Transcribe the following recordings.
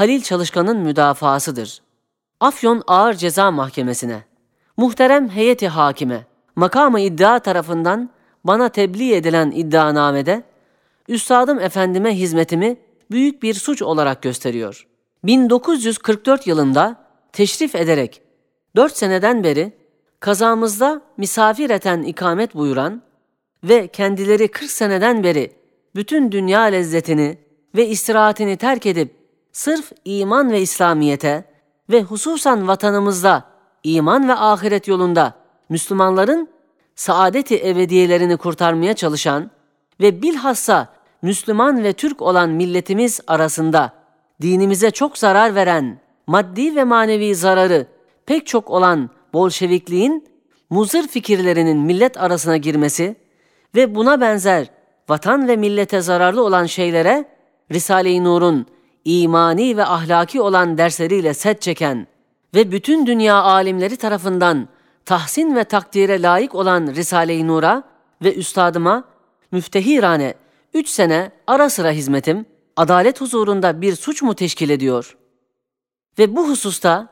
Halil Çalışkan'ın müdafaasıdır. Afyon Ağır Ceza Mahkemesi'ne, muhterem heyeti hakime, makamı iddia tarafından bana tebliğ edilen iddianamede, Üstadım Efendime hizmetimi büyük bir suç olarak gösteriyor. 1944 yılında teşrif ederek 4 seneden beri kazamızda misafir eten ikamet buyuran ve kendileri 40 seneden beri bütün dünya lezzetini ve istirahatini terk edip sırf iman ve İslamiyete ve hususan vatanımızda iman ve ahiret yolunda Müslümanların saadeti ebediyelerini kurtarmaya çalışan ve bilhassa Müslüman ve Türk olan milletimiz arasında dinimize çok zarar veren, maddi ve manevi zararı pek çok olan Bolşevikliğin muzır fikirlerinin millet arasına girmesi ve buna benzer vatan ve millete zararlı olan şeylere Risale-i Nur'un imani ve ahlaki olan dersleriyle set çeken ve bütün dünya alimleri tarafından tahsin ve takdire layık olan Risale-i Nur'a ve üstadıma müftehirane üç sene ara sıra hizmetim adalet huzurunda bir suç mu teşkil ediyor? Ve bu hususta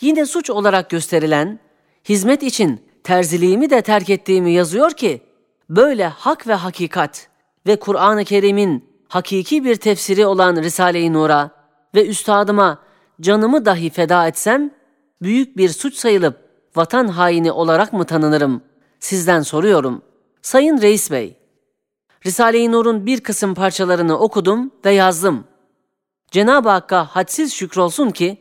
yine suç olarak gösterilen hizmet için terziliğimi de terk ettiğimi yazıyor ki böyle hak ve hakikat ve Kur'an-ı Kerim'in hakiki bir tefsiri olan Risale-i Nur'a ve üstadıma canımı dahi feda etsem büyük bir suç sayılıp vatan haini olarak mı tanınırım? Sizden soruyorum. Sayın Reis Bey, Risale-i Nur'un bir kısım parçalarını okudum ve yazdım. Cenab-ı Hakk'a hadsiz şükrolsun ki,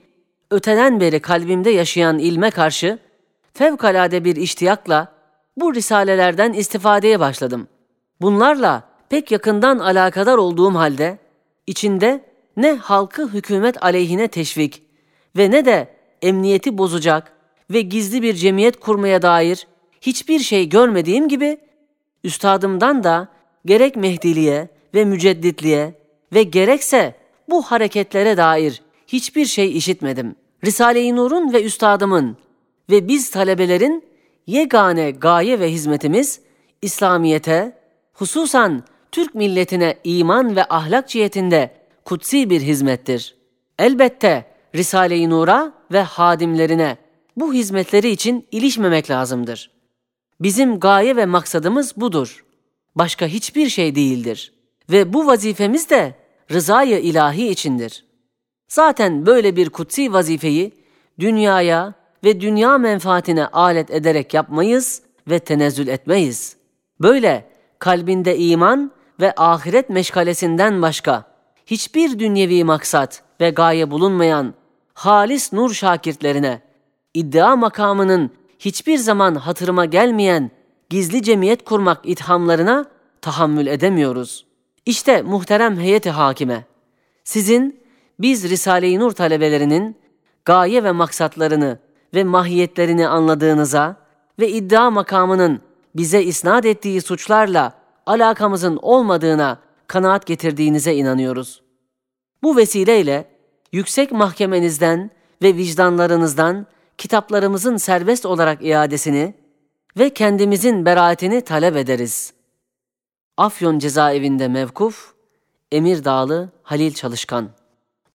öteden beri kalbimde yaşayan ilme karşı fevkalade bir iştiyakla bu risalelerden istifadeye başladım. Bunlarla pek yakından alakadar olduğum halde içinde ne halkı hükümet aleyhine teşvik ve ne de emniyeti bozacak ve gizli bir cemiyet kurmaya dair hiçbir şey görmediğim gibi üstadımdan da gerek Mehdiliğe ve mücedditliğe ve gerekse bu hareketlere dair hiçbir şey işitmedim. Risale-i Nur'un ve üstadımın ve biz talebelerin yegane gaye ve hizmetimiz İslamiyete, hususan Türk milletine iman ve ahlak cihetinde kutsi bir hizmettir. Elbette Risale-i Nur'a ve hadimlerine bu hizmetleri için ilişmemek lazımdır. Bizim gaye ve maksadımız budur. Başka hiçbir şey değildir. Ve bu vazifemiz de rızayı ilahi içindir. Zaten böyle bir kutsi vazifeyi dünyaya ve dünya menfaatine alet ederek yapmayız ve tenezzül etmeyiz. Böyle kalbinde iman ve ahiret meşgalesinden başka hiçbir dünyevi maksat ve gaye bulunmayan halis nur şakirtlerine iddia makamının hiçbir zaman hatırıma gelmeyen gizli cemiyet kurmak ithamlarına tahammül edemiyoruz. İşte muhterem heyeti hakime, sizin biz Risale-i Nur talebelerinin gaye ve maksatlarını ve mahiyetlerini anladığınıza ve iddia makamının bize isnat ettiği suçlarla alakamızın olmadığına kanaat getirdiğinize inanıyoruz. Bu vesileyle yüksek mahkemenizden ve vicdanlarınızdan kitaplarımızın serbest olarak iadesini ve kendimizin beraatini talep ederiz. Afyon cezaevinde mevkuf, Emir Dağlı Halil Çalışkan